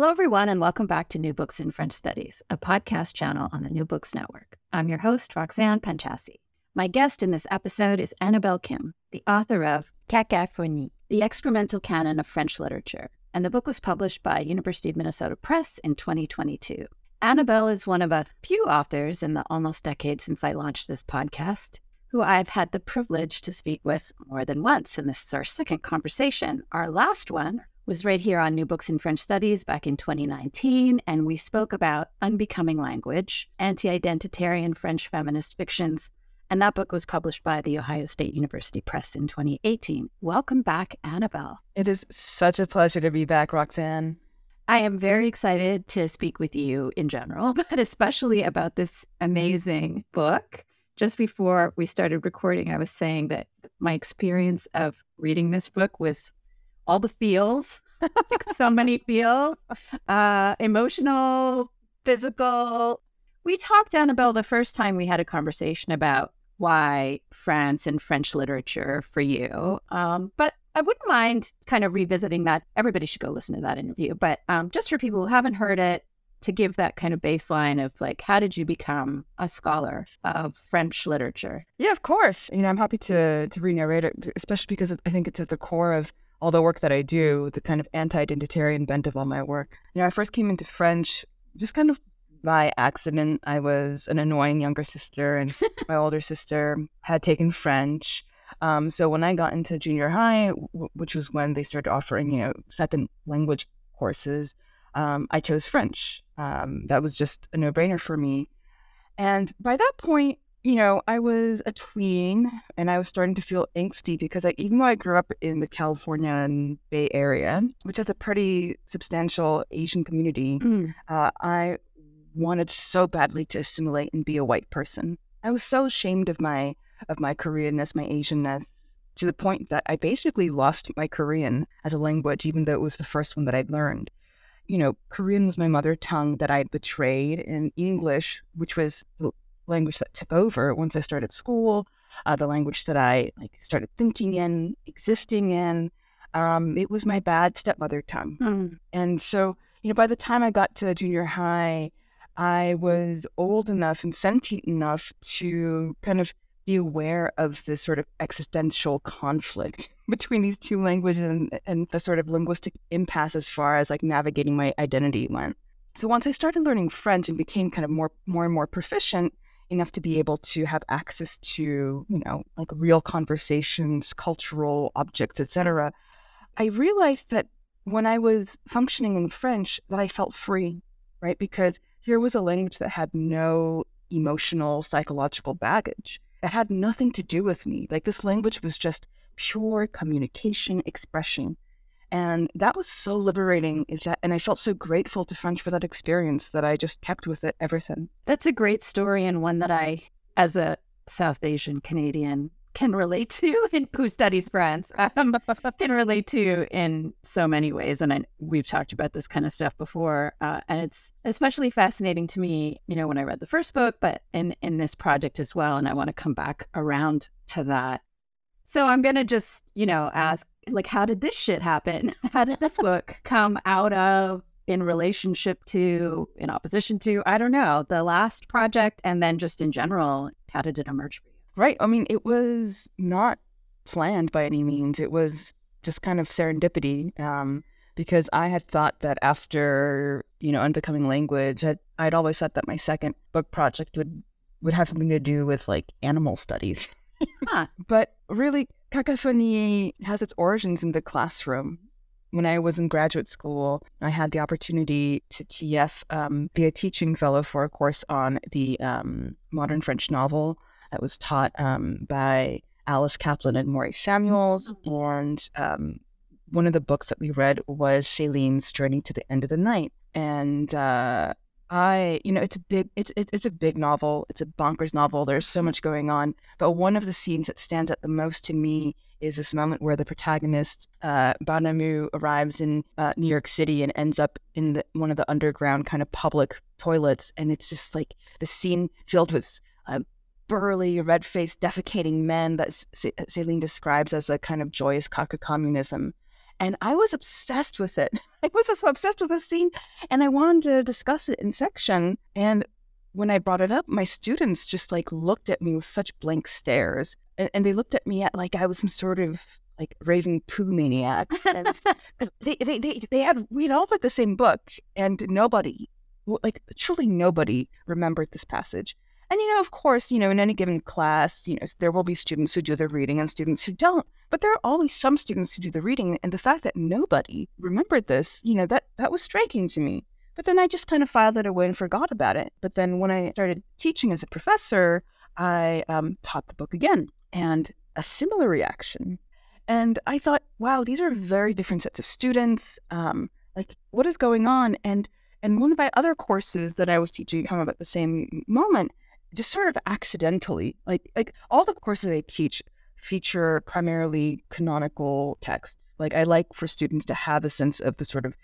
Hello, everyone, and welcome back to New Books in French Studies, a podcast channel on the New Books Network. I'm your host, Roxanne Panchasi. My guest in this episode is Annabel Kim, the author of Cacaphonies, the excremental canon of French literature, and the book was published by University of Minnesota Press in 2022. Annabel is one of a few authors in the almost decade since I launched this podcast who I've had the privilege to speak with more than once, and this is our second conversation. Our last one was right here on New Books in French Studies back in 2019, and we spoke about Unbecoming Language, anti identitarian French feminist fictions. And that book was published by the Ohio State University Press in 2018. Welcome back, Annabel. It is such a pleasure to be back, Roxanne. I am very excited to speak with you in general, but especially about this amazing book. Just before we started recording, I was saying that my experience of reading this book was all the feels, so many feels, uh, emotional, physical. We talked, Annabel, the first time we had a conversation about why France and French literature for you. Um, but I wouldn't mind kind of revisiting that. Everybody should go listen to that interview. But um, just for people who haven't heard it, to give that kind of baseline of like, how did you become a scholar of French literature? Yeah, of course. You know, I'm happy to to re-narrate it, especially because I think it's at the core of all the work that I do, the kind of anti-identitarian bent of all my work. You know, I first came into French just kind of by accident. I was an annoying younger sister, and my older sister had taken French. Um, so when I got into junior high, w- which was when they started offering, you know, second language courses, um, I chose French. Um, that was just a no-brainer for me. And by that point, you know, I was a tween and I was starting to feel angsty because I, even though I grew up in the California and Bay Area, which has a pretty substantial Asian community, mm. uh, I wanted so badly to assimilate and be a white person. I was so ashamed of my of my Koreanness, my Asianness, to the point that I basically lost my Korean as a language, even though it was the first one that I'd learned. You know, Korean was my mother tongue that I'd betrayed, and English, which was language that took over once I started school, uh, the language that I like started thinking in, existing in. Um, it was my bad stepmother tongue, mm. and so you know, by the time I got to junior high, I was old enough and sentient enough to kind of be aware of this sort of existential conflict between these two languages and, and the sort of linguistic impasse as far as like navigating my identity went. So once I started learning French and became kind of more more and more proficient, enough to be able to have access to, you know, like real conversations, cultural objects, etc. I realized that when I was functioning in French, that I felt free, right? Because here was a language that had no emotional, psychological baggage. It had nothing to do with me. Like this language was just pure communication, expression. And that was so liberating. And I felt so grateful to French for that experience that I just kept with it ever since. That's a great story and one that I, as a South Asian Canadian, can relate to and who studies France um, can relate to in so many ways and I, we've talked about this kind of stuff before uh, and it's especially fascinating to me you know when i read the first book but in in this project as well and i want to come back around to that so i'm going to just you know ask like how did this shit happen? How did this book come out of in relationship to, in opposition to, I don't know, the last project and then just in general, how did it emerge for you? Right. I mean, it was not planned by any means. It was just kind of serendipity. Um, because I had thought that after, you know, Unbecoming Language, I'd, I'd always thought that my second book project would would have something to do with like animal studies. Huh. But really, cacophony has its origins in the classroom. When I was in graduate school, I had the opportunity to TS, um, be a teaching fellow for a course on the um, modern French novel that was taught um, by Alice Kaplan and Maurice Samuels. Mm-hmm. And um, one of the books that we read was Céline's Journey to the End of the Night. And uh, I, you know, it's a big, it's it's a big novel. It's a bonkers novel. There's so much going on. But one of the scenes that stands out the most to me is this moment where the protagonist, uh, Bardamu, arrives in uh, New York City and ends up in the, one of the underground kind of public toilets, and it's just like the scene filled with uh, burly, red-faced, defecating men that C- Céline describes as a kind of joyous kaka communism. And I was obsessed with it. I was so obsessed with the scene, and I wanted to discuss it in section. And when I brought it up, my students just like looked at me with such blank stares, and, and they looked at me at like I was some sort of like raving poo maniac. And they, they, they, they had read all of the same book, and nobody, like truly nobody, remembered this passage. And you know, of course, you know, in any given class, you know, there will be students who do the reading and students who don't. But there are always some students who do the reading, and the fact that nobody remembered this, you know, that that was striking to me. But then I just kind of filed it away and forgot about it. But then when I started teaching as a professor, I um, taught the book again, and a similar reaction. And I thought, wow, these are very different sets of students. Um, like, what is going on? And and one of my other courses that I was teaching kind of at the same moment, just sort of accidentally, like like all the courses I teach feature primarily canonical texts. Like I like for students to have a sense of the sort of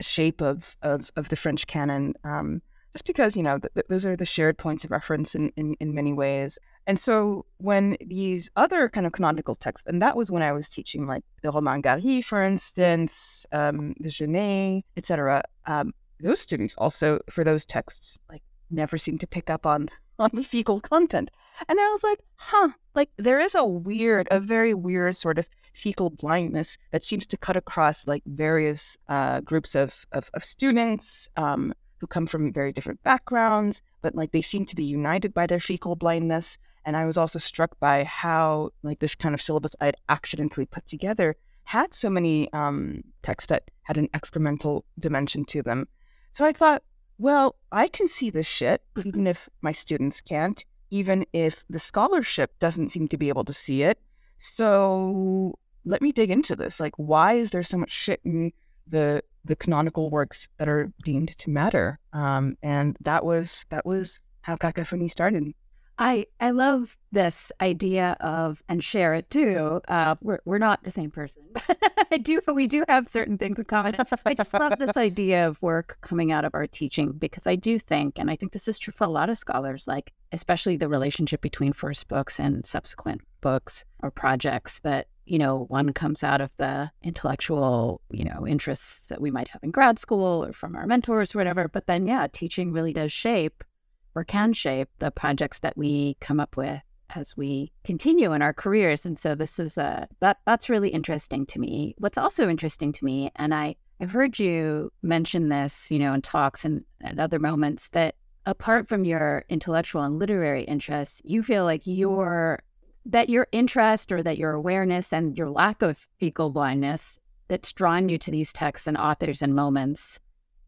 shape of, of, of the French canon, um, just because you know th- those are the shared points of reference in, in in many ways. And so when these other kind of canonical texts, and that was when I was teaching like the Romain Gary, for instance, um, the Genet, etc. Um, those students also for those texts like never seem to pick up on on the fecal content. And I was like, huh, like there is a weird, a very weird sort of fecal blindness that seems to cut across like various uh, groups of, of, of students um, who come from very different backgrounds, but like they seem to be united by their fecal blindness. And I was also struck by how like this kind of syllabus I'd accidentally put together had so many um, texts that had an excremental dimension to them. So I thought, well, I can see this shit, even if my students can't, even if the scholarship doesn't seem to be able to see it. So let me dig into this. Like, why is there so much shit in the the canonical works that are deemed to matter? Um, and that was that was how Cacophony started. I I love this idea of and share it too. Uh, we're we're not the same person. but I do we do have certain things in common. I just love this idea of work coming out of our teaching because I do think, and I think this is true for a lot of scholars, like especially the relationship between first books and subsequent books or projects that you know one comes out of the intellectual you know interests that we might have in grad school or from our mentors or whatever but then yeah teaching really does shape or can shape the projects that we come up with as we continue in our careers. And so this is a that that's really interesting to me. What's also interesting to me, and I I've heard you mention this, you know, in talks and at other moments that apart from your intellectual and literary interests, you feel like your that your interest or that your awareness and your lack of fecal blindness that's drawn you to these texts and authors and moments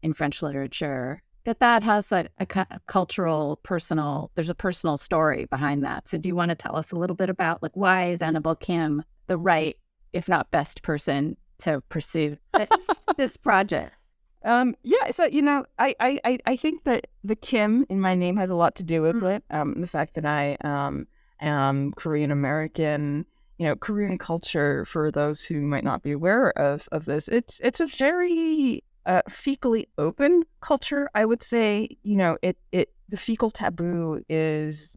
in French literature that that has a, a, cultural personal there's a personal story behind that. So do you want to tell us a little bit about like why is annabel kim the right if not best person to pursue this, this project? Um, yeah so you know I, I i think that the kim in my name has a lot to do with mm. it. Um, the fact that i um, am korean american you know korean culture for those who might not be aware of of this it's it's a very uh, fecally open culture, I would say, you know, it it the fecal taboo is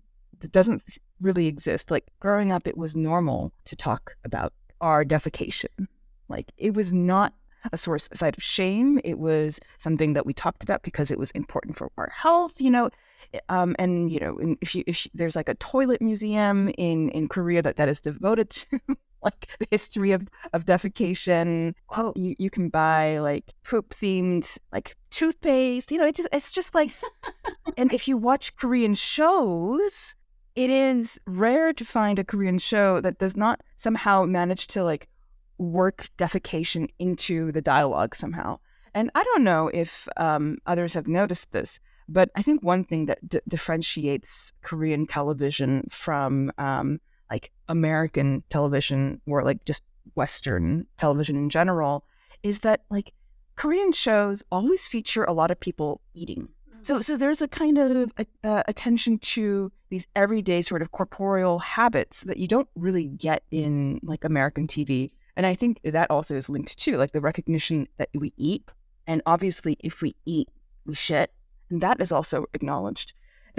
doesn't really exist. Like growing up, it was normal to talk about our defecation. Like it was not a source side of shame. It was something that we talked about because it was important for our health. You know, um, and you know, if you if you, there's like a toilet museum in in Korea that that is devoted to like the history of, of defecation. Oh, you, you can buy like poop themed like toothpaste. You know, it just it's just like and if you watch Korean shows, it is rare to find a Korean show that does not somehow manage to like work defecation into the dialogue somehow. And I don't know if um, others have noticed this, but I think one thing that d- differentiates Korean television from um, American television or like just Western television in general is that like Korean shows always feature a lot of people eating. So, so there's a kind of uh, attention to these everyday sort of corporeal habits that you don't really get in like American TV. And I think that also is linked to like the recognition that we eat. And obviously, if we eat, we shit. And that is also acknowledged.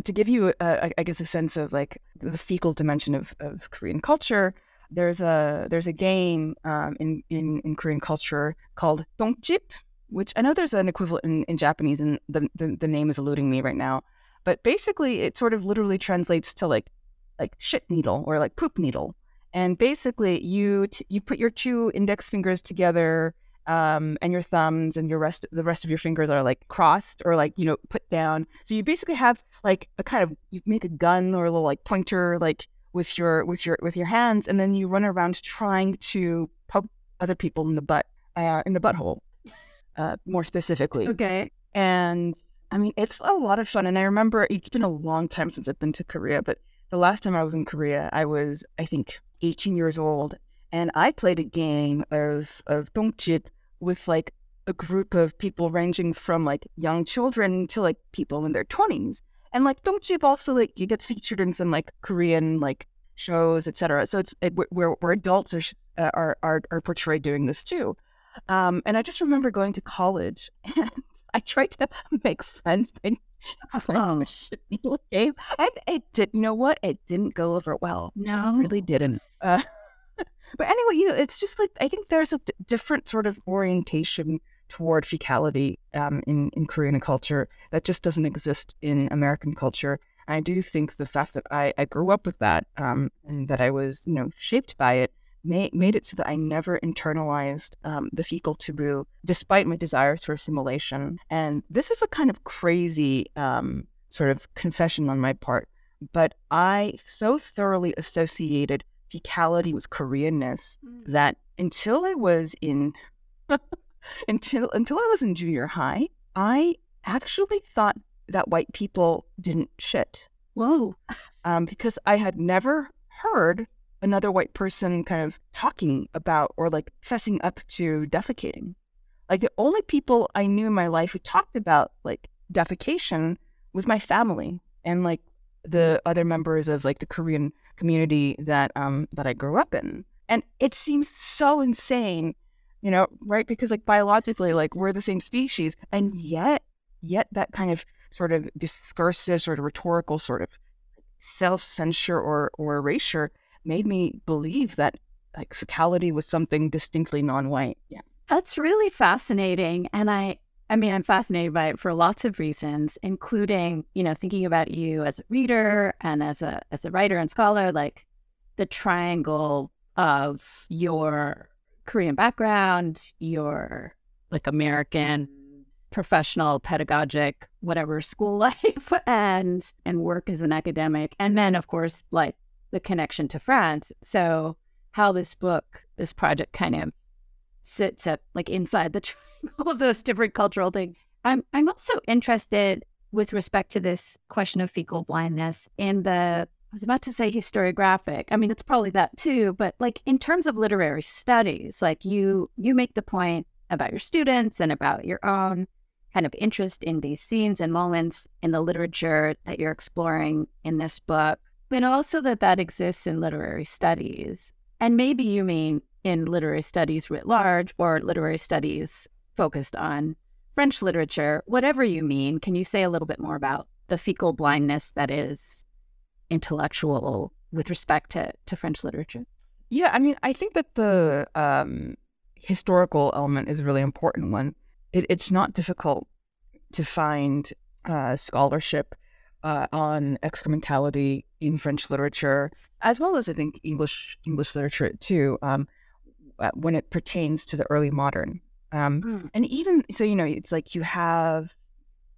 To give you, uh, I guess, a sense of like the fecal dimension of, of Korean culture, there's a there's a game um, in, in in Korean culture called ddongchim, which I know there's an equivalent in, in Japanese, and the, the, the name is eluding me right now. But basically, it sort of literally translates to like like shit needle or like poop needle. And basically, you t- you put your two index fingers together, um, and your thumbs, and your rest the rest of your fingers are like crossed or like you know put down. So you basically have like a kind of you make a gun or a little like pointer like with your with your with your hands, and then you run around trying to poke other people in the butt uh, in the butthole uh, more specifically. Okay. And I mean, it's a lot of fun. And I remember it's been a long time since I've been to Korea, but the last time I was in Korea, I was, I think, 18 years old. And I played a game of, of ddongchim with like a group of people ranging from like young children to like people in their 20s. And like ddongchim also like it gets featured in some like Korean like shows, etc. So it's it, where where adults are, are are are portrayed doing this too. Um, and I just remember going to college and I tried to make friends the shit game. And it did, you know what? It didn't go over well. No. It really didn't. Uh, but anyway, you know, it's just like, I think there's a different sort of orientation toward fecality um, in, in Korean culture that just doesn't exist in American culture. And I do think the fact that I, I grew up with that um, and that I was, you know, shaped by it made, made it so that I never internalized um, the fecal taboo, despite my desires for assimilation. And this is a kind of crazy um, sort of confession on my part, but I so thoroughly associated fecality with Koreanness mm. that until I was in until until I was in junior high, I actually thought that white people didn't shit. Whoa. Um, because I had never heard another white person kind of talking about or like fessing up to defecating. Like the only people I knew in my life who talked about like defecation was my family and like the other members of like the Korean community that um that I grew up in. And it seems so insane, you know, right? Because like biologically, like we're the same species, and yet, yet that kind of sort of discursive, sort of rhetorical, sort of self censure or or erasure made me believe that like fecality was something distinctly non-white. Yeah. That's really fascinating. And I I mean, I'm fascinated by it for lots of reasons, including, you know, thinking about you as a reader and as a as a writer and scholar, like the triangle of your Korean background, your like American professional, pedagogic, whatever school life and and work as an academic. And then of course like the connection to France. So how this book, this project kind of sits at like inside the triangle of those different cultural things. I'm I'm also interested with respect to this question of fecal blindness in the I was about to say historiographic. I mean, it's probably that too, but like in terms of literary studies, like you you make the point about your students and about your own kind of interest in these scenes and moments in the literature that you're exploring in this book but also that that exists in literary studies. And maybe you mean in literary studies writ large or literary studies focused on French literature, whatever you mean. Can you say a little bit more about the fecal blindness that is intellectual with respect to, to French literature? Yeah, I mean, I think that the um, historical element is a really important one. It, it's not difficult to find uh, scholarship uh, on excrementality in French literature, as well as I think English English literature too, um, uh, when it pertains to the early modern. Um, mm. And even so, you know, it's like you have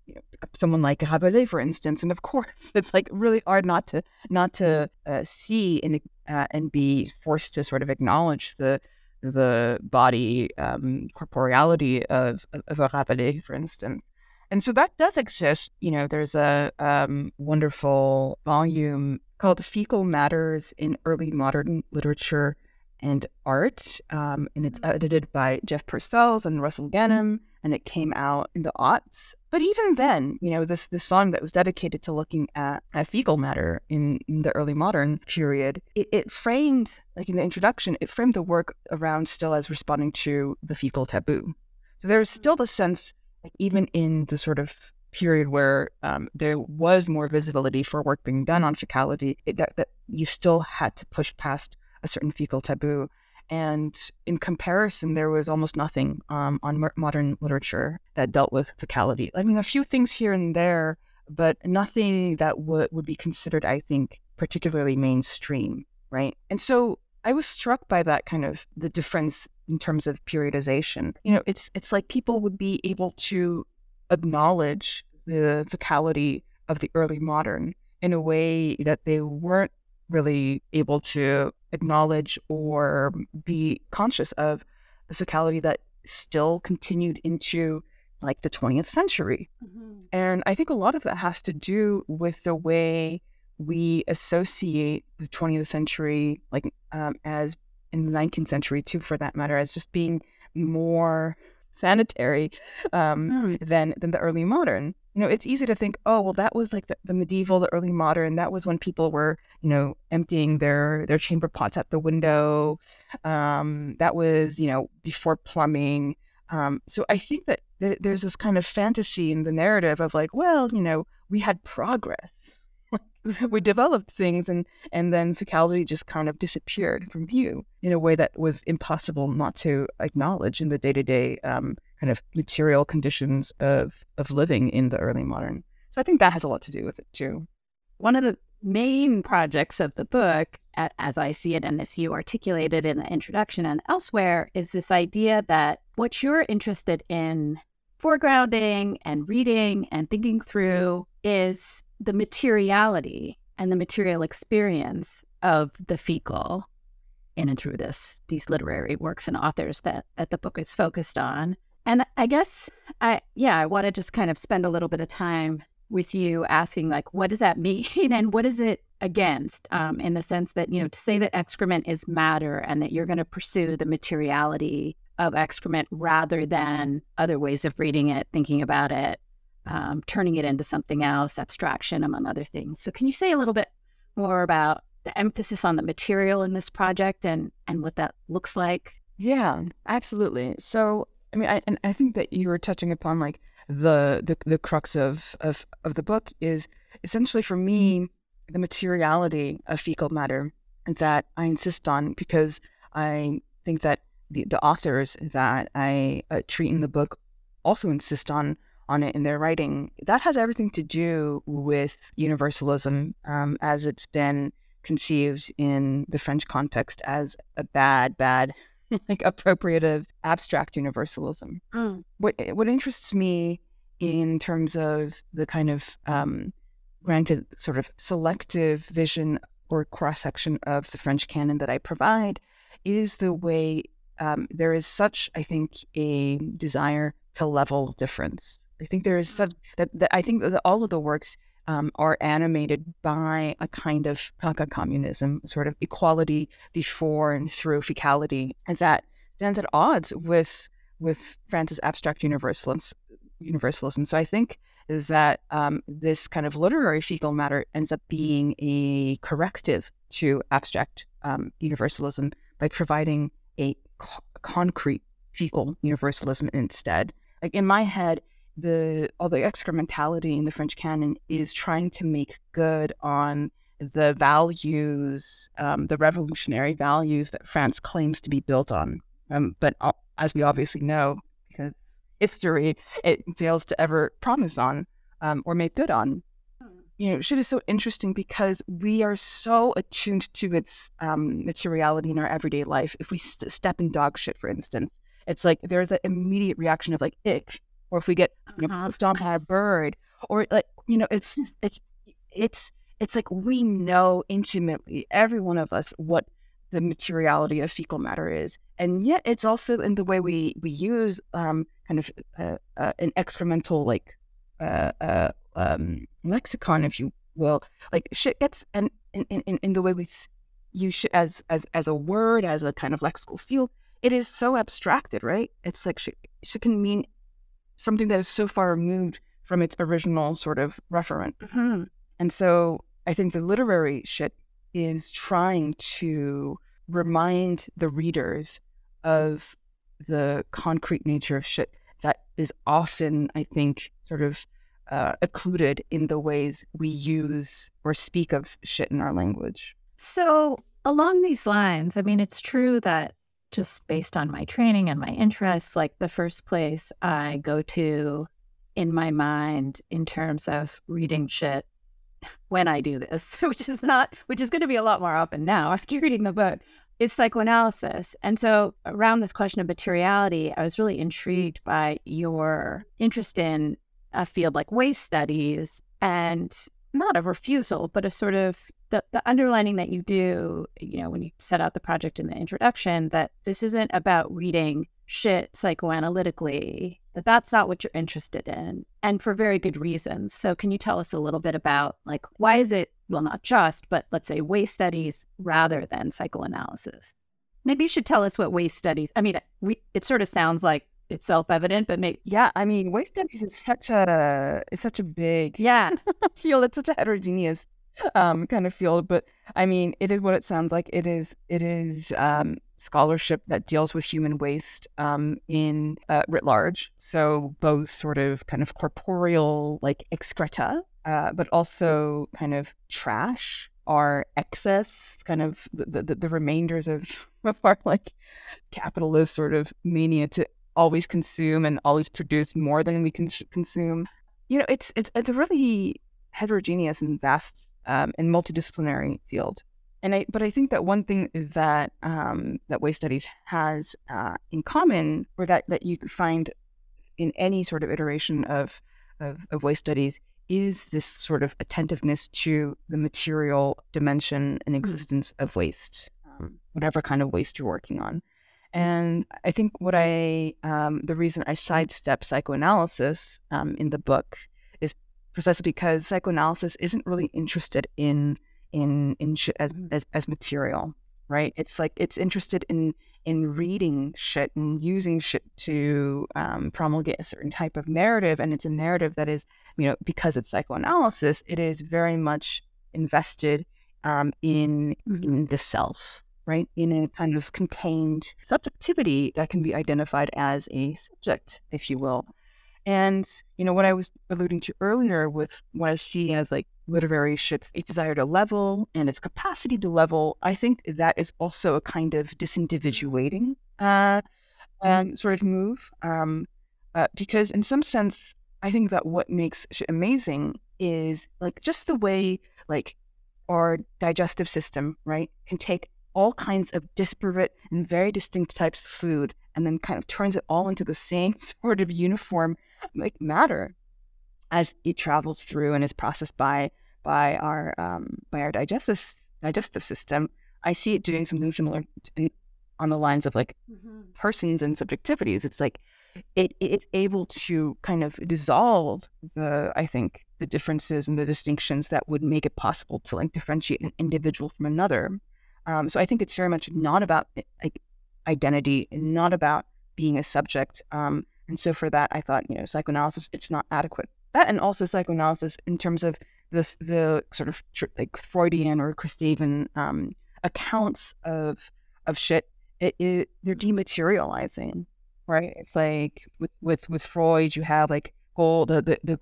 you know, someone like Rabelais, for instance, and of course, it's like really hard not to not to uh, see and uh, and be forced to sort of acknowledge the the body um, corporeality of, of a Rabelais, for instance. And so that does exist. You know, there's a um, wonderful volume called Fecal Matters in Early Modern Literature and art. Um, and it's edited by Jeff Persels and Russell Ganim, and it came out in the aughts. But even then, you know, this this volume that was dedicated to looking at, at fecal matter in, in the early modern period, it, it framed, like in the introduction, it framed the work around still as responding to the fecal taboo. So there's still the sense, like even in the sort of period where um, there was more visibility for work being done on fecality, it, that, that you still had to push past a certain fecal taboo. And in comparison, there was almost nothing um, on modern literature that dealt with fecality. I mean, a few things here and there, but nothing that would would be considered, I think, particularly mainstream, right? And so I was struck by that kind of the difference in terms of periodization. You know, it's it's like people would be able to acknowledge the fecality of the early modern in a way that they weren't really able to acknowledge or be conscious of the fecality that still continued into like the 20th century. Mm-hmm. And I think a lot of that has to do with the way we associate the 20th century, like um, as in the 19th century too, for that matter, as just being more sanitary um, mm. than than the early modern. You know, it's easy to think, oh, well, that was like the, the, medieval, the early modern. That was when people were, you know, emptying their their chamber pots at the window. Um, that was, you know, before plumbing. Um, so I think that th- there's this kind of fantasy in the narrative of like, well, you know, we had progress we developed things and and then fecality just kind of disappeared from view in a way that was impossible not to acknowledge in the day-to-day um, kind of material conditions of of living in the early modern so i think that has a lot to do with it too one of the main projects of the book as i see it and as you articulated in the introduction and elsewhere is this idea that what you're interested in foregrounding and reading and thinking through is the materiality and the material experience of the fecal in and through this these literary works and authors that that the book is focused on. And I guess I yeah, I want to just kind of spend a little bit of time with you asking like what does that mean and what is it against um, in the sense that you know to say that excrement is matter and that you're going to pursue the materiality of excrement rather than other ways of reading it thinking about it um, turning it into something else, abstraction, among other things. So, can you say a little bit more about the emphasis on the material in this project and and what that looks like? Yeah, absolutely. So, I mean, I, and I think that you were touching upon like the the, the crux of, of of the book is essentially for me the materiality of fecal matter that I insist on because I think that the, the authors that I uh, treat in the book also insist on on it in their writing. That has everything to do with universalism um, as it's been conceived in the French context as a bad, bad, like appropriative, abstract universalism. Mm. What what interests me in terms of the kind of um, granted sort of selective vision or cross section of the French canon that I provide is the way um, there is such, I think, a desire to level difference I think there is some, that, that I think that all of the works um, are animated by a kind of Kaka communism, sort of equality before and through fecality, and that stands at odds with with France's abstract universalism. Universalism. So I think is that um, this kind of literary fecal matter ends up being a corrective to abstract um, universalism by providing a co- concrete fecal universalism instead. Like in my head, the all the excrementality in the French canon is trying to make good on the values, um, the revolutionary values that France claims to be built on. Um, but uh, as we obviously know, because history, it fails to ever promise on um, or make good on. You know, shit is so interesting because we are so attuned to its um, materiality in our everyday life. If we st- step in dog shit, for instance, it's like there's an immediate reaction of like ick or if we get you know, poofed on by a bird, or like you know, it's it's it's it's like we know intimately, every one of us, what the materiality of fecal matter is, and yet it's also in the way we we use um, kind of uh, uh, an excremental like uh, uh um, lexicon, if you will. Like shit gets and in, in, in the way we you should as as as a word, as a kind of lexical field, it is so abstracted, right? It's like shit, shit can mean something that is so far removed from its original sort of referent. Mhm. And so I think the literary shit is trying to remind the readers of the concrete nature of shit that is often, I think, sort of uh, occluded in the ways we use or speak of shit in our language. So, along these lines, I mean, it's true that just based on my training and my interests, like the first place I go to in my mind in terms of reading shit when I do this, which is not, which is going to be a lot more often now after reading the book, is psychoanalysis. And so, around this question of materiality, I was really intrigued by your interest in a field like waste studies and not a refusal, but a sort of the, the underlining that you do, you know, when you set out the project in the introduction, that this isn't about reading shit psychoanalytically, that that's not what you're interested in, and for very good reasons. So, can you tell us a little bit about, like, why is it, well, not just, but let's say waste studies rather than psychoanalysis? Maybe you should tell us what waste studies. I mean, we it sort of sounds like it's self evident, but maybe Yeah, I mean, waste studies is such a it's such a big yeah, field. It's such a heterogeneous um, kind of field, but I mean, it is what it sounds like. It is it is um, scholarship that deals with human waste um, in uh, writ large. So both sort of kind of corporeal like excreta, uh, but also kind of trash or excess, kind of the the, the remainders of of our like capitalist sort of mania to always consume and always produce more than we can consume. You know, it's it's it's a really heterogeneous and vast um, and multidisciplinary field. And I, but I think that one thing that um, that waste studies has uh, in common, or that that you could find in any sort of iteration of, of of waste studies, is this sort of attentiveness to the material dimension and existence of waste, um, whatever kind of waste you're working on. And I think what I, um, the reason I sidestep psychoanalysis um, in the book precisely because psychoanalysis isn't really interested in in in shit as, as as material, right? It's like it's interested in in reading shit and using shit to um, promulgate a certain type of narrative, and it's a narrative that is, you know, because it's psychoanalysis, it is very much invested um, in in the self, right? In a kind of contained subjectivity that can be identified as a subject, if you will. And, you know, what I was alluding to earlier with what I see as like literary shit's its desire to level and its capacity to level, I think that is also a kind of disindividuating uh, um, sort of move. Um, uh, because in some sense, I think that what makes shit amazing is like just the way like our digestive system, right, can take all kinds of disparate and very distinct types of food and then kind of turns it all into the same sort of uniform like matter as it travels through and is processed by by our um, by our digestive digestive system. I see it doing something similar to, on the lines of like persons and subjectivities. It's like it it's able to kind of dissolve the I think the differences and the distinctions that would make it possible to like differentiate an individual from another. Um, so I think it's very much not about like identity and not about being a subject. Um, and so for that, I thought you know psychoanalysis it's not adequate. That and also psychoanalysis in terms of this the sort of tr- like Freudian or Kristevan um, accounts of of shit. It, it they're dematerializing, right? It's like with with with Freud, you have like gold the, the the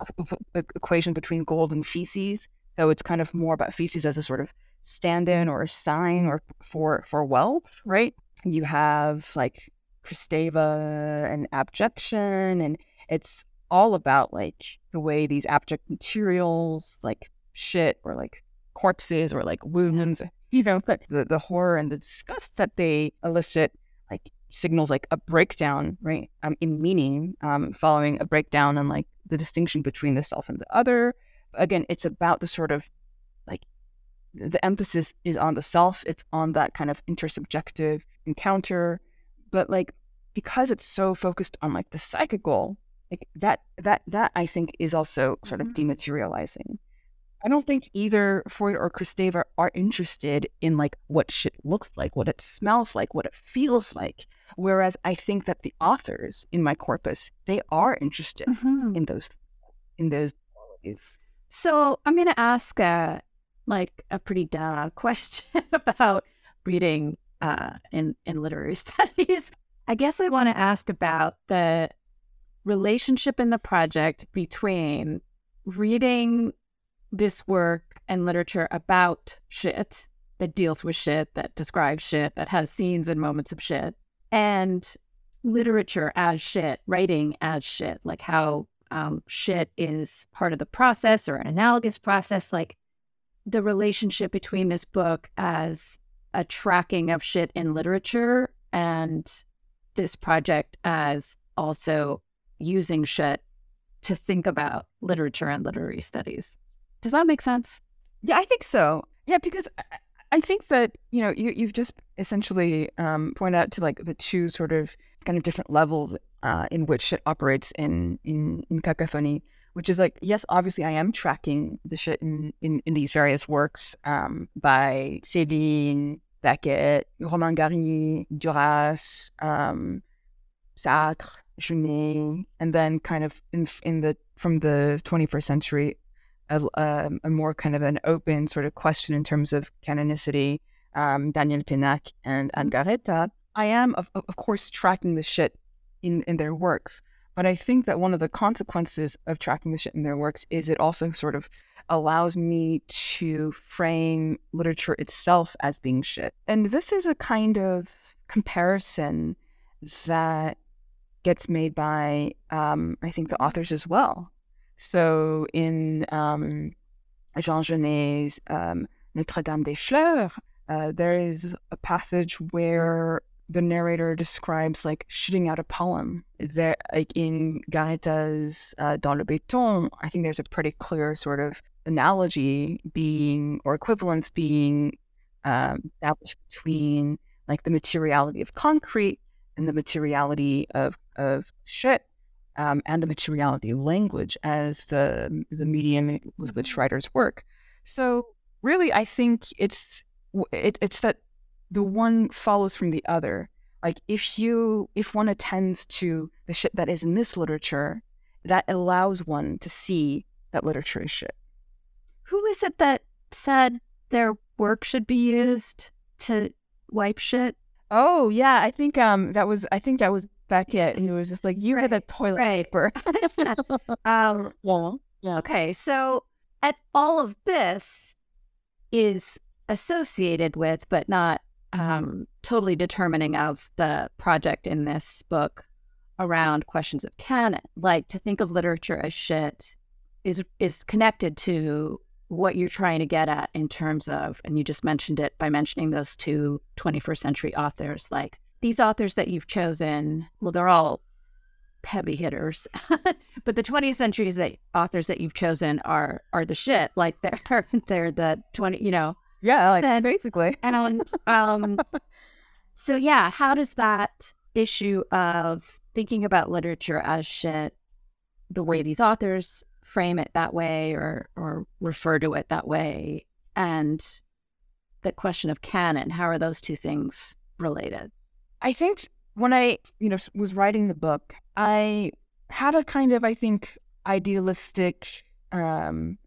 the equation between gold and feces. So it's kind of more about feces as a sort of stand-in or a sign or for for wealth, right? You have like Kristeva and abjection, and it's all about like the way these abject materials, like shit or like corpses or like wounds, you know, the the horror and the disgust that they elicit, like signals like a breakdown, right? Um, in meaning, um, following a breakdown and like the distinction between the self and the other. Again, it's about the sort of like the emphasis is on the self. It's on that kind of intersubjective encounter, but like because it's so focused on like the psychical, like that that that I think is also sort of dematerializing. I don't think either Freud or Kristeva are interested in like what shit looks like, what it smells like, what it feels like. Whereas I think that the authors in my corpus, they are interested Mhm. in those in those qualities. So I'm going to ask a like a pretty duh question about reading uh, in in literary studies. I guess I want to ask about the relationship in the project between reading this work and literature about shit that deals with shit, that describes shit, that has scenes and moments of shit, and literature as shit, writing as shit, like how um, shit is part of the process or an analogous process, like the relationship between this book as a tracking of shit in literature and this project as also using shit to think about literature and literary studies. Does that make sense? Yeah, I think so. Yeah, because I- think that you know you you've just essentially um, pointed out to like the two sort of kind of different levels uh, in which shit operates in in in cacophony, which is like yes, obviously I am tracking the shit in in, in these various works um, by Céline, Beckett, Romain Gary, Duras, um, Sartre, Genet, and then kind of in in the from the 21st century a, um, a more kind of an open sort of question in terms of canonicity, um, Daniel Pennac and Anne Garréta, I am, of, of course, tracking the shit in, in their works. But I think that one of the consequences of tracking the shit in their works is it also sort of allows me to frame literature itself as being shit. And this is a kind of comparison that gets made by, um, I think, the authors as well. So in um, Jean Genet's um, Notre Dame des Fleurs, uh, there is a passage where the narrator describes like shooting out a poem. There, like in Garréta's uh, Dans le Béton, I think there's a pretty clear sort of analogy being or equivalence being um, established between like the materiality of concrete and the materiality of of shit um, and the materiality of language as the the medium with which writers work. So really, I think it's it, it's that the one follows from the other. Like if you if one attends to the shit that is in this literature, that allows one to see that literature is shit. Who is it that said their work should be used to wipe shit? Oh yeah, I think um that was I think that was Beckett who was just like you had a toilet right. paper. Um, yeah. Yeah. okay, so at all of this is associated with, but not um, totally determining of the project in this book around questions of canon. Like to think of literature as shit is is connected to what you're trying to get at in terms of, and you just mentioned it by mentioning those two 21st century authors. Like these authors that you've chosen, well, they're all heavy hitters, but the 20th centuries that authors that you've chosen are are the shit. Like they're they're the 20, you know, Yeah, like Then- basically. and um, so yeah, how does that issue of thinking about literature as shit, the way these authors frame it that way or or refer to it that way, and the question of canon, how are those two things related? I think when I, you know, was writing the book, I had a kind of, I think, idealistic um,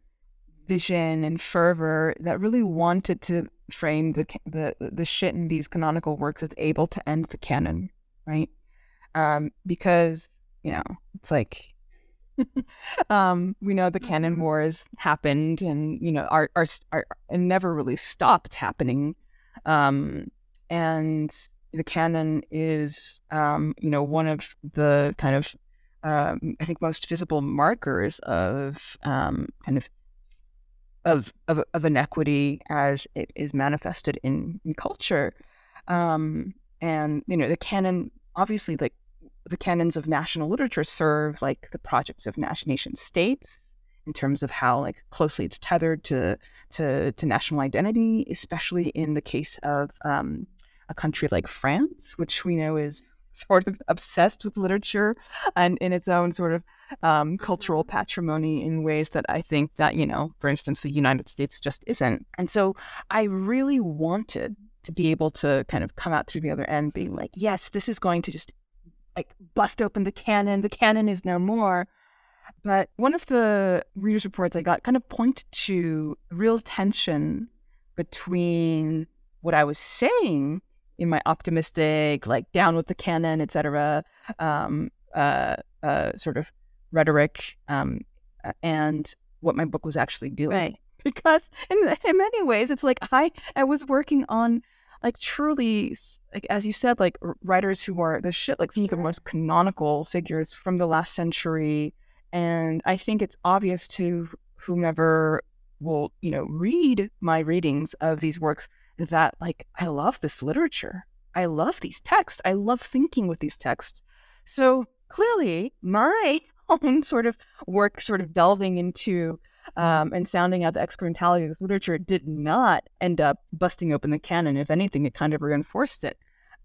vision and fervor that really wanted to frame the the the shit in these canonical works as able to end the canon, right? Um, because you know, it's like. um, we know the canon Mhm. wars happened, and you know, are are, are and never really stopped happening. Um, and the canon is, um, you know, one of the kind of, um, I think, most visible markers of um, kind of of, of of inequity as it is manifested in, in culture. Um, and you know, the canon obviously, like the canons of national literature, serve like the projects of nation states in terms of how like closely it's tethered to to to national identity, especially in the case of um, a country like France, which we know is sort of obsessed with literature and in its own sort of um, cultural patrimony in ways that I think that, you know, for instance, the United States just isn't. And so I really wanted to be able to kind of come out through the other end being like, yes, this is going to just like bust open the canon. The canon is no more. But one of the readers' reports I got kind of pointed to real tension between what I was saying in my optimistic, like down with the canon, etc., um, uh, uh, sort of rhetoric, um, and what my book was actually doing. Right. Because in, in many ways, it's like I I was working on like truly, like as you said, like writers who are the shit, like the most canonical figures from the last century, and I think it's obvious to whomever will you know read my readings of these works that like I love this literature. I love these texts. I love thinking with these texts. So clearly, my own sort of work, sort of delving into um, and sounding out the excrementality of literature, did not end up busting open the canon. If anything, it kind of reinforced it.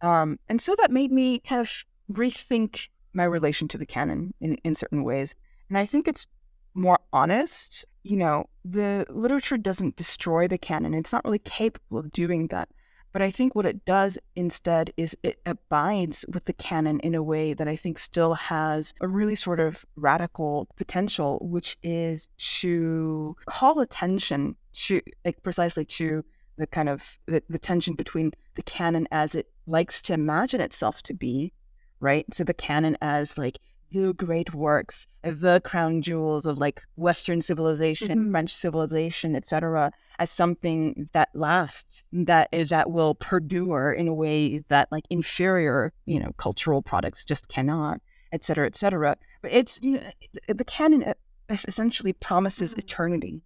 Um, and so that made me kind of rethink my relation to the canon in, in certain ways. And I think it's more honest. You know, the literature doesn't destroy the canon. It's not really capable of doing that. But I think what it does instead is it abides with the canon in a way that I think still has a really sort of radical potential, which is to call attention to like precisely to the kind of the, the tension between the canon as it likes to imagine itself to be, right? So the canon as like the great works, the crown jewels of like Western civilization, mm-hmm. French civilization, etc., as something that lasts, that is that will perdure in a way that like inferior, you know, cultural products just cannot, etc., etc. But it's you know, the canon essentially promises mm-hmm. eternity,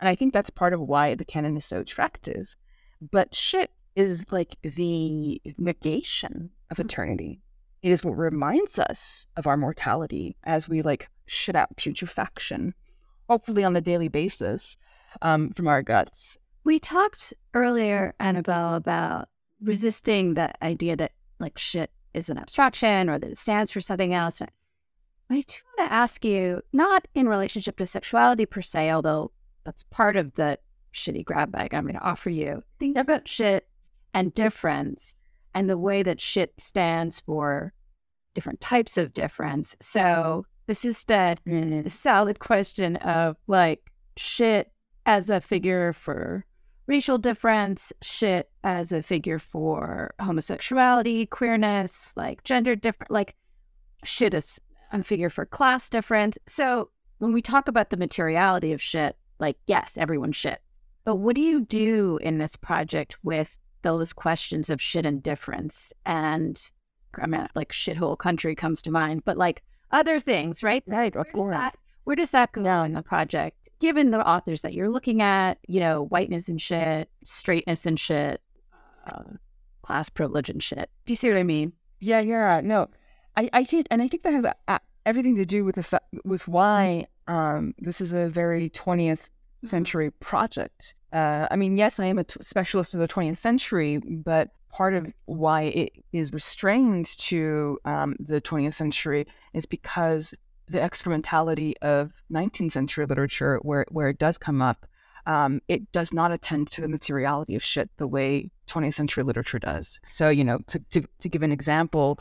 and I think that's part of why the canon is so attractive. But shit is like the negation of mm-hmm. eternity. It is what reminds us of our mortality as we like shit out putrefaction, hopefully on a daily basis um, from our guts. We talked earlier, Annabel, about resisting the idea that like shit is an abstraction or that it stands for something else. I do want to ask you, not in relationship to sexuality per se, although that's part of the shitty grab bag I'm going to offer you. Think about shit and difference and the way that shit stands for different types of difference. So this is the, the mm-hmm. solid question of like shit as a figure for racial difference, shit as a figure for homosexuality, queerness, like gender different, like shit as a figure for class difference. So when we talk about the materiality of shit, like yes, everyone's shit. But what do you do in this project with those questions of shit and difference. And I mean, like shithole country comes to mind, but like other things, right? Right, of course. That, where does that go in the project? Given the authors that you're looking at, you know, whiteness and shit, straightness and shit, uh, class privilege and shit. Do you see what I mean? Yeah, yeah. No, I, I think, and I think that has uh, everything to do with the with why um, this is a very 20th Mm-hmm. Century project. Uh, I mean, yes, I am a t- specialist of the 20th century, but part of why it is restrained to um, the 20th century is because the excrementality of 19th century literature, where, where it does come up, um, it does not attend to the materiality of shit the way 20th century literature does. So, you know, to, to, to give an example,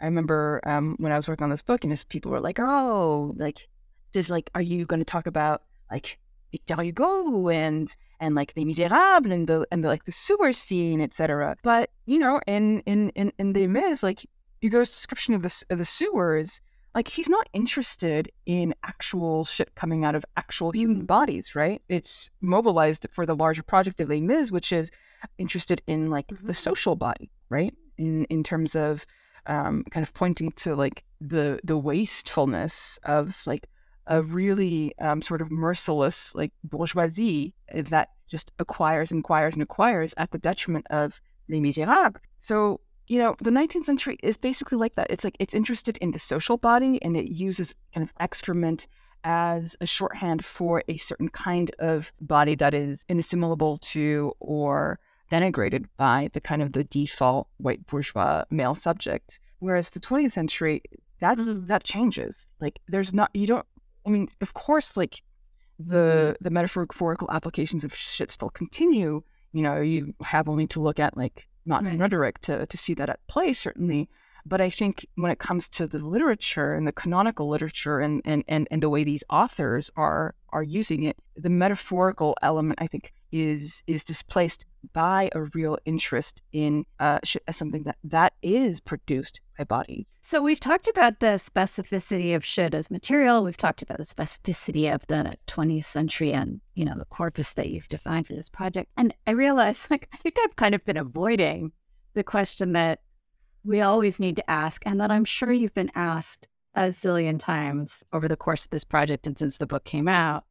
I remember um, when I was working on this book, and this, people were like, oh, like, does like, are you going to talk about like Victor Hugo and and like Les Miserables and the and the, like the sewer scene, etc. But you know, in in in in Les Mis, like Hugo's description of the of the sewers, like he's not interested in actual shit coming out of actual human bodies, right? It's mobilized for the larger project of Les Mis, which is interested in like mm-hmm. the social body, right? In in terms of um, kind of pointing to like the the wastefulness of like a really um, sort of merciless like bourgeoisie that just acquires and acquires and acquires at the detriment of les miserables. So you know, the 19th century is basically like that. It's like it's interested in the social body and it uses kind of excrement as a shorthand for a certain kind of body that is inassimilable to or denigrated by the kind of the default white bourgeois male subject. Whereas the 20th century that that changes. Like there's not you don't. I mean, of course, like mm-hmm. the the metaphorical applications of shit still continue. You know, you have only to look at like not Right. rhetoric to to see that at play certainly. But I think when it comes to the literature and the canonical literature and, and, and, and the way these authors are are using it, the metaphorical element I think is is displaced by a real interest in uh, as something that that is produced by bodies. So we've talked about the specificity of shit as material. We've talked about the specificity of the 20th century and, you know, the corpus that you've defined for this project. And I realize, like, I think I've kind of been avoiding the question that we always need to ask, and that I'm sure you've been asked a zillion times over the course of this project and since the book came out.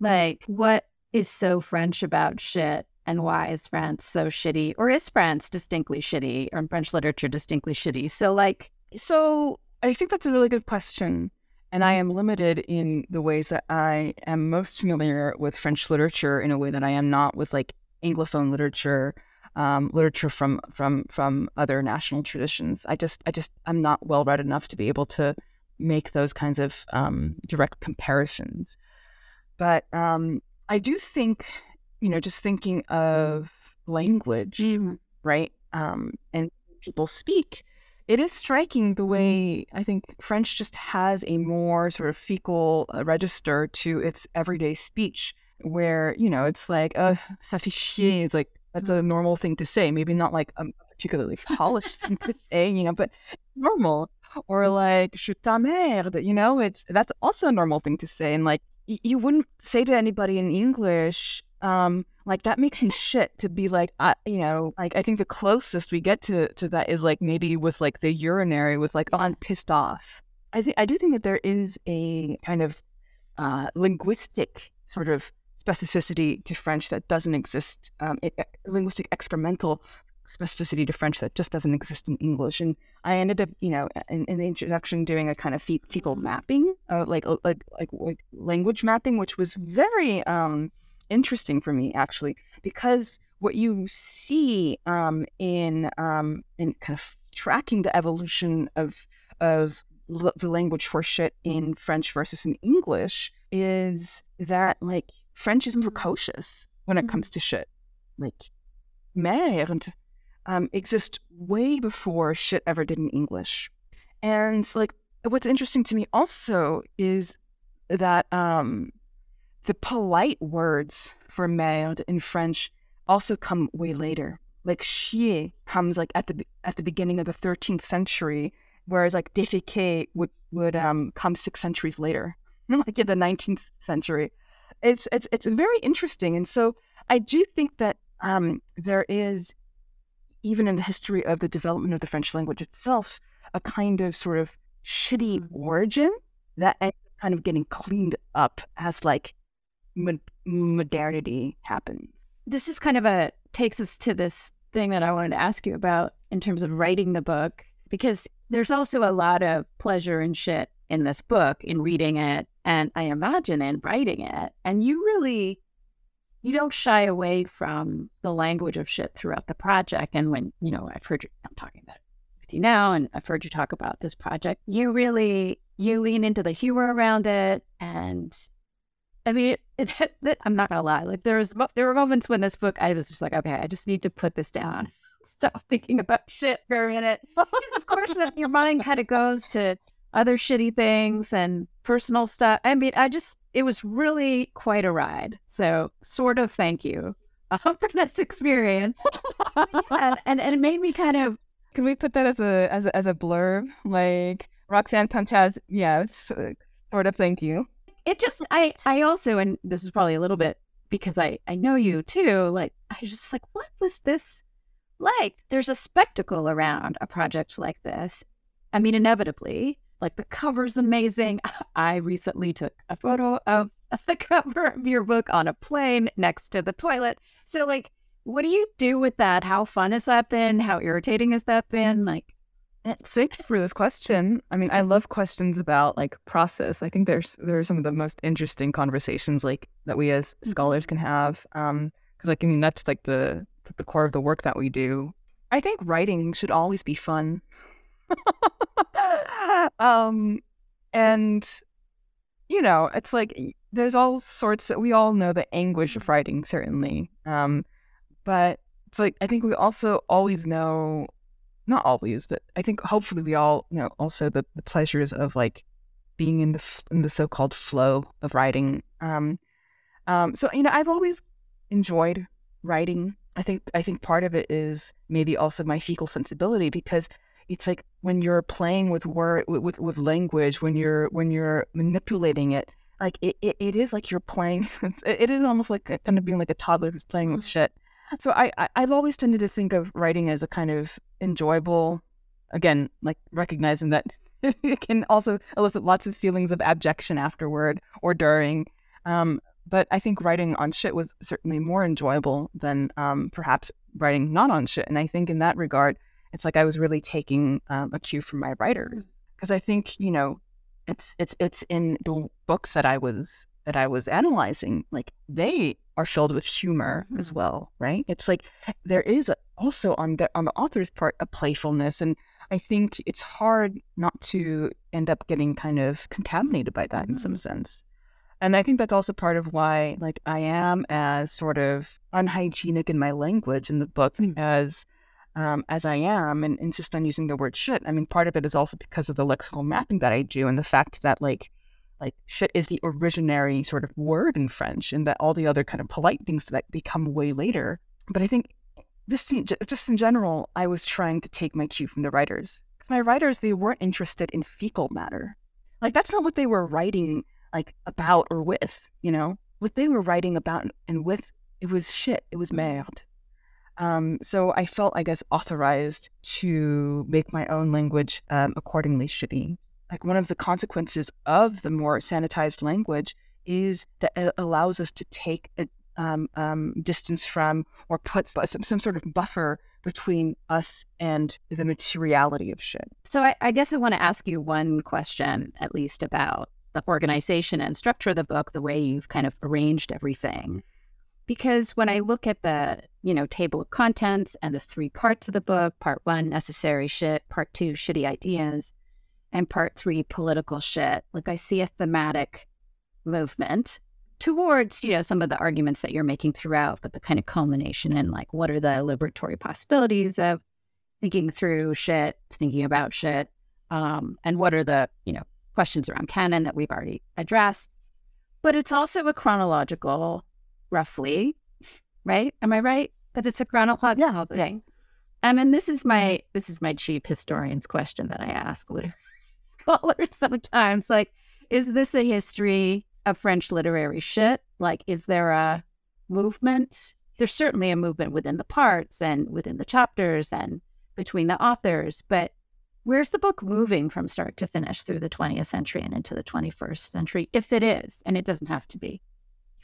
Like, what is so French about shit? And why is France so shitty? Or is France distinctly shitty? Or in French literature distinctly shitty? So, like, So I think that's a really good question. And I am limited in the ways that I am most familiar with French literature in a way that I am not with like Anglophone literature, um, literature from from from other national traditions. I just I just I'm not well read enough to be able to make those kinds of um, direct comparisons. But um, I do think, you know, just thinking of language, right? Um, and people speak it is striking the way I think French just has a more sort of fecal uh, register to its everyday speech, where you know it's like, uh, ça fait chier. It's like that's a normal thing to say. Maybe not like a particularly polished thing to say, you know, but normal. Or like je t'emmerde, you know, it's that's also a normal thing to say, and like you wouldn't say to anybody in English, um, like that makes me shit to be like, you know, like I think the closest we get to to that is like maybe with like the urinary with like, oh, I'm pissed off. I think I do think that there is a kind of uh, linguistic sort of specificity to French that doesn't exist, um, it, linguistic excremental specificity to French that just doesn't exist in English. And I ended up, you know, in, in the introduction doing a kind of fe- fecal mapping, uh, like, like like like language mapping, which was very um, interesting for me actually, because what you see um, in um, in kind of tracking the evolution of of l- the language for shit in French versus in English is that like French is precocious when it comes to shit. Like merde um, exist way before shit ever did in English. And like what's interesting to me also is that um, the polite words for merde in French also come way later. Like chier comes like at the at the beginning of the 13th century, whereas like defequer would would um, come six centuries later, like in the 19th century. It's it's it's very interesting, and so I do think that um, there is even in the history of the development of the French language itself a kind of sort of shitty mm-hmm. origin that ends up kind of getting cleaned up as like mod- modernity happens. this is kind of a takes us to this thing that I wanted to ask you about in terms of writing the book because there's also a lot of pleasure and shit in this book in reading it and I imagine in writing it and you really you don't shy away from the language of shit throughout the project and when you know I've heard you I'm talking about it with you now and I've heard you talk about this project you really you lean into the humor around it and I mean, it, it, I'm not gonna lie. Like there was, there were moments when this book, I was just like, okay, I just need to put this down, stop thinking about shit for a minute, because of course your mind kind of goes to other shitty things and personal stuff. I mean, I just, it was really quite a ride. So, sort of, thank you uh, for this experience, and, and and it made me kind of Can we put that as a as a, as a blurb? Like Roxanne Panchasi, yes, uh, sort of. Thank you. it just I I also and this is probably a little bit because I I know you too like I was just like what was this like there's a spectacle around a project like this I mean inevitably like the cover's amazing I recently took a photo of the cover of your book on a plane next to the toilet so like what do you do with that how fun has that been how irritating has that been like Thank you for question. I mean, I love questions about like process. I think there's there are some of the most interesting conversations like that we as scholars can have. Um, because like I mean that's like the the core of the work that we do. I think writing should always be fun. um, and you know, it's like there's all sorts. that we all know the anguish of writing, certainly. Um, but it's like I think we also always know, not always, but I think hopefully we all know also the, the pleasures of like being in the in the so-called flow of writing. Um, um, so you know, I've always enjoyed writing. I think I think part of it is maybe also my fecal sensibility because it's like when you're playing with word with, with language when you're when you're manipulating it like it, it, it is like you're playing it is almost like kind of being like a toddler who's playing with shit. So I, I i've always tended to think of writing as a kind of enjoyable again like recognizing that it can also elicit lots of feelings of abjection afterward or during um, but i think writing on shit was certainly more enjoyable than um, perhaps writing not on shit and i think in that regard it's like I was really taking um, a cue from my writers because I think you know it's it's it's in the books that I was that I was analyzing like they are filled with humor as mm-hmm. well right it's like there is a, also on the on the author's part a playfulness and I think it's hard not to end up getting kind of contaminated by that mm-hmm. in some mm-hmm. sense and I think that's also part of why like I am as sort of unhygienic in my language in the book mm-hmm. as um, as I am and insist on using the word shit. I mean, part of it is also because of the lexical mapping that I do and the fact that like like shit is the originary sort of word in French and that all the other kind of polite things that become way later. But I think this just in general, I was trying to take my cue from the writers. My writers, they weren't interested in fecal matter. Like that's not what they were writing like about or with, you know? What they were writing about and with, it was shit. It was merde. Um, so I felt, I guess, authorized to make my own language um, accordingly shitty. Like one of the consequences of the more sanitized language is that it allows us to take a um, um, distance from or put some, some sort of buffer between us and the materiality of shit. So I, I guess I want to ask you one question, at least about the organization and structure of the book, the way you've kind of arranged everything because when I look at the, you know, table of contents and the three parts of the book, part one, necessary shit, part two, shitty ideas, and part three, political shit, like I see a thematic movement towards, you know, some of the arguments that you're making throughout, but the kind of culmination in like what are the liberatory possibilities of thinking through shit, thinking about shit, um, and what are the, you know, questions around canon that we've already addressed. But it's also a chronological roughly, right? Am I right that it's a chronological yeah. thing? Um, and this is my this is my cheap historian's question that I ask literary scholars sometimes. Like, is this a history of French literary shit? Like, is there a movement? There's certainly a movement within the parts and within the chapters and between the authors, but where's the book moving from start to finish through the 20th century and into the 21st century, if it is? And it doesn't have to be.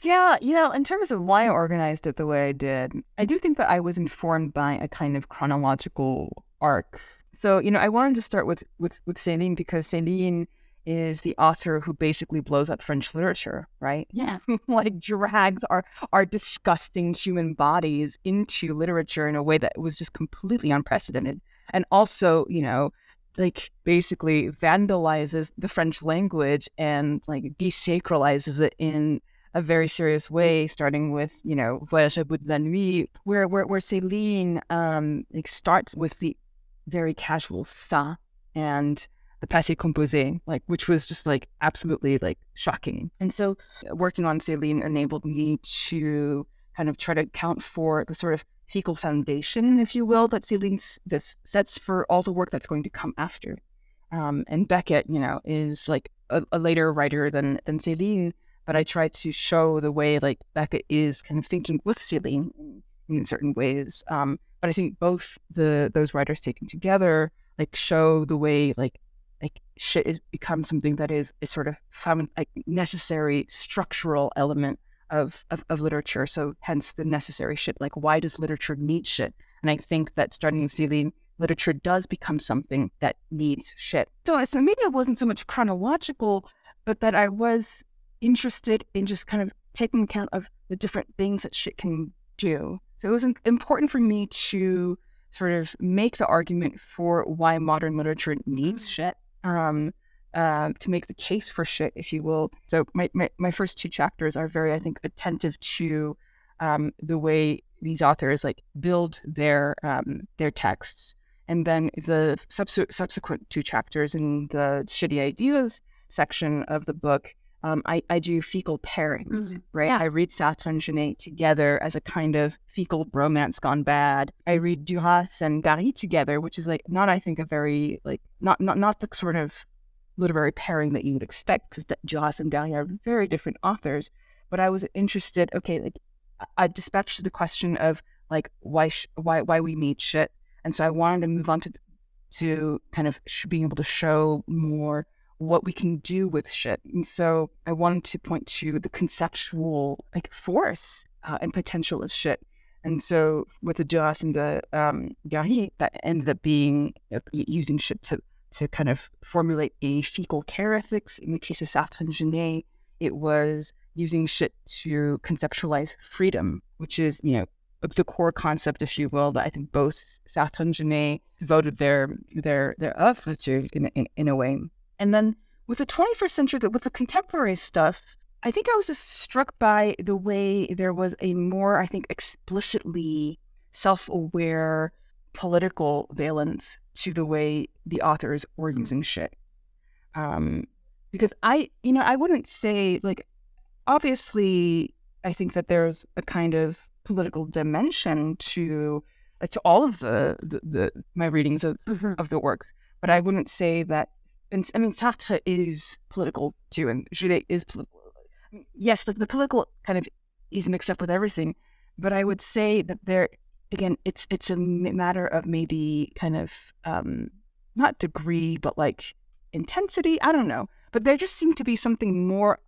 Yeah, you know, in terms of why I mm. organized it the way I did, I do think that I was informed by a kind of chronological arc. So, you know, I wanted to start with with with Céline because Céline is the author who basically blows up French literature, right? Yeah. like drags our our disgusting human bodies into literature in a way that was just completely unprecedented. And also, you know, like basically vandalizes the French language and like desacralizes it in a very serious way, starting with, you know, Voyage au bout de la nuit, where, where, where Céline um, like starts with the very casual ça and the passé composé, like, which was just like absolutely like shocking. And so working on Céline enabled me to kind of try to account for the sort of fecal foundation, if you will, that Céline this sets for all the work that's going to come after. Um, and Beckett, you know, is like a, a later writer than than Céline, but I try to show the way like Beckett is kind of thinking with Céline in, in certain ways. Um, but I think both the those writers taken together like show the way like like shit is become something that is is sort of found like necessary structural element of, of, of literature. So hence the necessary shit. Like why does literature need shit? And I think that starting with Céline, literature does become something that needs shit. So, so maybe it wasn't so much chronological, but that I was interested in just kind of taking account of the different things that shit can do. So it was important for me to sort of make the argument for why modern literature needs shit, um, uh, to make the case for shit, if you will. So my, my, my first two chapters are very, I think, attentive to um, the way these authors like build their um, their texts, and then the subs- subsequent two chapters in the shitty ideas section of the book um, I, I do fecal pairings, mm-hmm. right? Yeah. I read Sartre and Genet together as a kind of fecal bromance gone bad. I read Duras and Gary together, which is like not, I think, a very like not not not the sort of literary pairing that you would expect because Duras and Gary are very different authors. But I was interested. Okay, like I dispatched the question of like why sh- why why we need shit, and so I wanted to move on to to kind of sh- being able to show more what we can do with shit. And so I wanted to point to the conceptual like force uh, and potential of shit. And so with the Duras and the um, that ended up being uh, using shit to, to kind of formulate a fecal care ethics. In the case of Sartre and Genet, it was using shit to conceptualize freedom, which is, you know, the core concept, if you will, that I think both Sartre and Genet devoted their their their oeuvre to in, in, in a way. And then with the 21st century, with the contemporary stuff, I think I was just struck by the way there was a more, I think, explicitly self aware political valence to the way the authors were using shit. Um, because I, you know, I wouldn't say, like, obviously, I think that there's a kind of political dimension to uh, to all of the, the, the my readings of, mm-hmm. of the works, but I wouldn't say that and I mean, Sartre is political too, and Genet is political. Yes, the, the political kind of is mixed up with everything, but I would say that there, again, it's it's a matter of maybe kind of um, not degree, but like intensity. I don't know, but there just seemed to be something more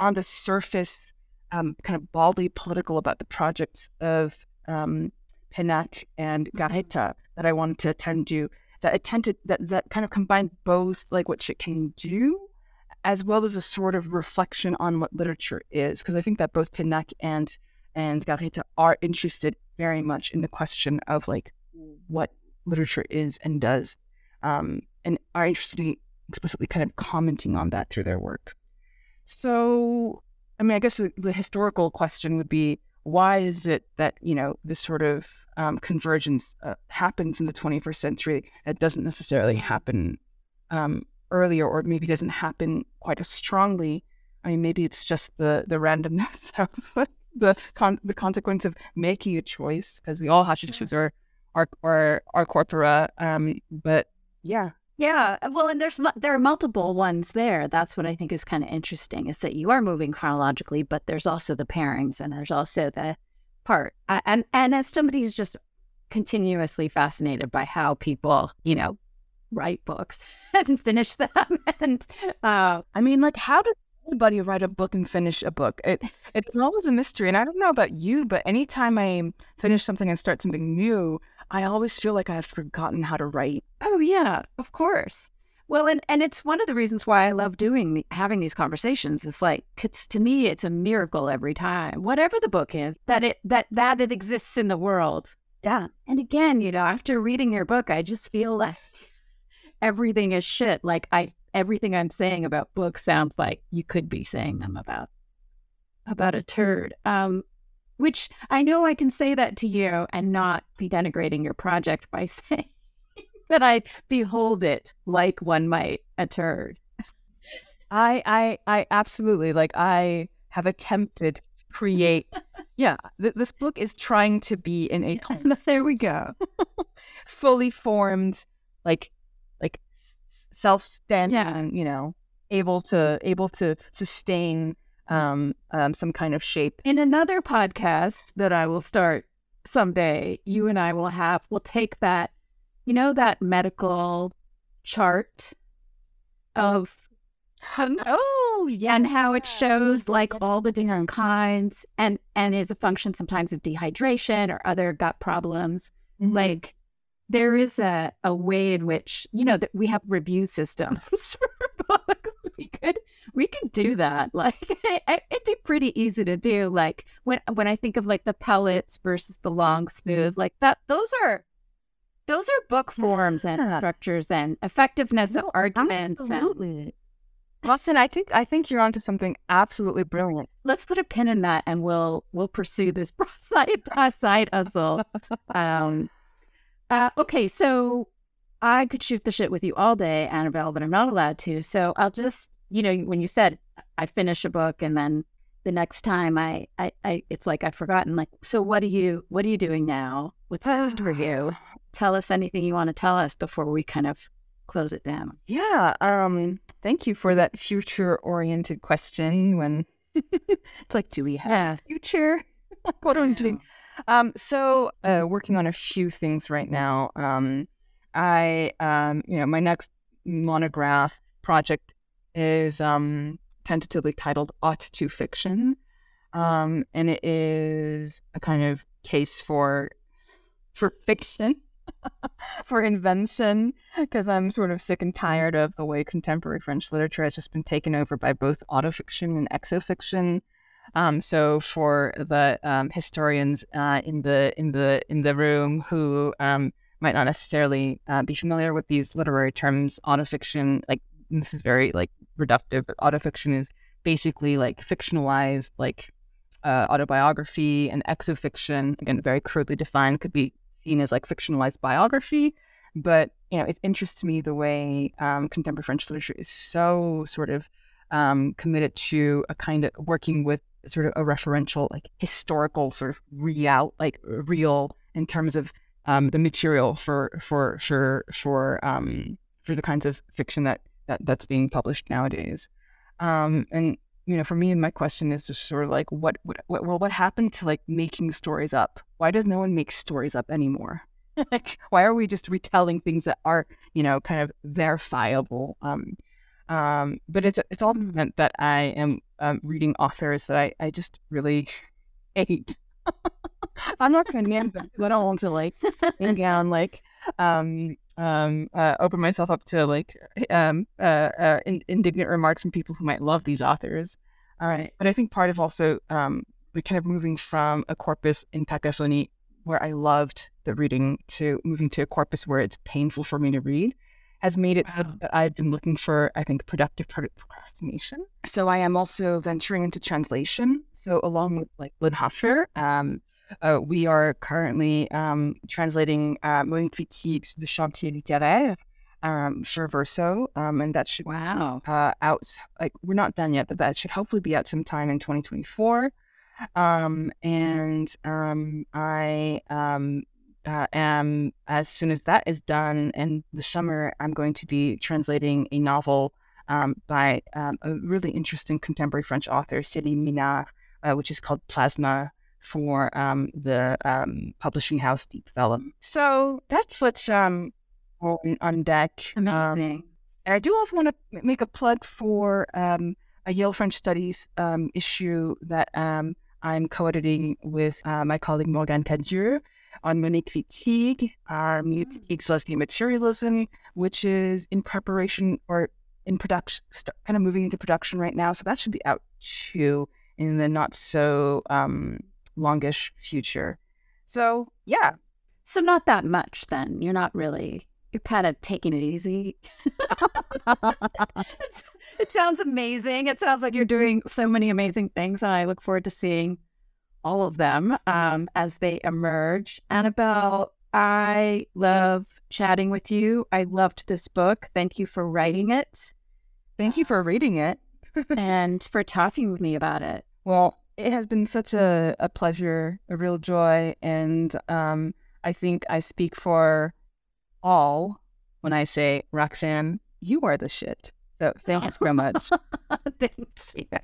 on the surface, um, kind of baldly political about the projects of um, and mm-hmm. Garréta that I wanted to attend to that attempted that that kind of combined both like what shit can do as well as a sort of reflection on what literature is because i think that both Pennac and and Garréta are interested very much in the question of like what literature is and does um, and are interested in explicitly kind of commenting on that through their work. So i mean i guess the, the historical question would be why is it that you know this sort of um, convergence uh, happens in the 21st century that doesn't necessarily happen um, earlier or maybe doesn't happen quite as strongly? I mean maybe it's just the the randomness of the con- the consequence of making a choice because we all have to choose our our our, our corpora um, but yeah yeah, uh, well, and there's there are multiple ones there. That's what I think is kind of interesting is that you are moving chronologically, but there's also the pairings and there's also the part. And and as somebody who's just continuously fascinated by how people, you know, write books and finish them, and uh, I mean, like, how did anybody write a book and finish a book? It it's always a mystery, and I don't know about you, but anytime I finish something and start something new, I always feel like I've forgotten how to write. Oh yeah, of course. Well, and and it's one of the reasons why I love doing having these conversations. It's like it's to me, it's a miracle every time, whatever the book is, that it that that it exists in the world. Yeah. And again, you know, after reading your book, I just feel like everything is shit. Like I everything I'm saying about books sounds like you could be saying them about about a turd. Um, which I know I can say that to you and not be denigrating your project by saying that I behold it like one might a turd. I I I absolutely like I have attempted to create yeah th- this book is trying to be in a there we go fully formed like like self-standing yeah. you know able to able to sustain um, um, some kind of shape. In another podcast that I will start someday, you and I will have, we'll take that, you know, that medical chart of, oh, yeah. And how it shows like all the different kinds and, and is a function sometimes of dehydration or other gut problems. Mm-hmm. Like, there is a, a way in which you know that we have review systems for we could we could do that like it'd be pretty easy to do like when when i think of like the pellets versus the long smooth like that those are Those are book forms and structures and effectiveness of No, arguments. and- Absolutely. Watson, I think I think you're onto something absolutely brilliant. let's put a pin in that and we'll we'll pursue this side side hustle. Um, uh, okay, so I could shoot the shit with you all day, Annabel, but I'm not allowed to. So I'll just, you know, when you said I finish a book and then the next time I, I, I it's like I've forgotten. Like, so what are you, what are you doing now? What's next for you? Tell us anything you want to tell us before we kind of close it down. Yeah. Um. Thank you for that future-oriented question. When it's like, do we have Yeah. future? what are we doing? Um. So, uh, working on a few things right now. Um. I um. You know, my next monograph project is um tentatively titled "Ought to Fiction," um, and it is a kind of case for for fiction. for invention because I'm sort of sick and tired of the way contemporary French literature has just been taken over by both autofiction and exofiction. Um, so for the um, historians uh, in the in the in the room who um, might not necessarily uh, be familiar with these literary terms, autofiction, like this is very like reductive, but autofiction is basically like fictionalized like uh, autobiography and exofiction, again very crudely defined, could be seen as like fictionalized biography. But you know, it interests me the way um, contemporary French literature is so sort of um, committed to a kind of working with sort of a referential, like historical sort of real, like real in terms of um, the material for for for for um, for the kinds of fiction that, that that's being published nowadays. Um, and you know, for me, my question is just sort of like, what, what, what, well, what happened to like making stories up? Why does no one make stories up anymore? like, why are we just retelling things that are, you know, kind of verifiable? Um, um, but it's it's all meant that I am um, reading authors that I, I just really hate. I'm not going to name them. I don't want to like bring down like um um uh, open myself up to like um uh, uh in- indignant remarks from people who might love these authors. All right, but I think part of also um the kind of moving from a corpus in Cacaphonies where I loved the reading to moving to a corpus where it's painful for me to read has made it Wow. that I've been looking for, I think, productive procrastination. So I am also venturing into translation. So along with like Lynne Huffer, um, uh, we are currently um, translating uh, Monique Wittig de Chantier Littéraire um, for Verso, um, and that should Wow. uh, out. Like we're not done yet, but that should hopefully be out sometime in 2024. Um, and um, I um, uh, am as soon as that is done, and the summer, I'm going to be translating a novel um, by um, a really interesting contemporary French author, Céline Minard, uh, which is called Plasma for um, the um, publishing house Deep Vellum. So that's what's um, on, on deck. Um, Amazing. and I do also want to make a plug for um, a Yale French Studies um, issue that um, I'm co-editing with uh, my colleague Morgan Cadieux on Monique Wittig, our Monique Wittig Lesbian Materialism, which is in preparation or in production, st- kind of moving into production right now. So that should be out too in the not so um, longish future. So yeah, So not that much then. You're not really you're kind of taking it easy. It's- it sounds amazing. It sounds like you're doing so many amazing things and I look forward to seeing all of them um, as they emerge. Annabel, I love chatting with you. I loved this book. Thank you for writing it thank you for reading it. and for talking with me about it. Well, it has been such a, a pleasure, a real joy. And um, I think I speak for all when I say, Roxanne, you are the shit. So thanks so much. thanks. Yeah.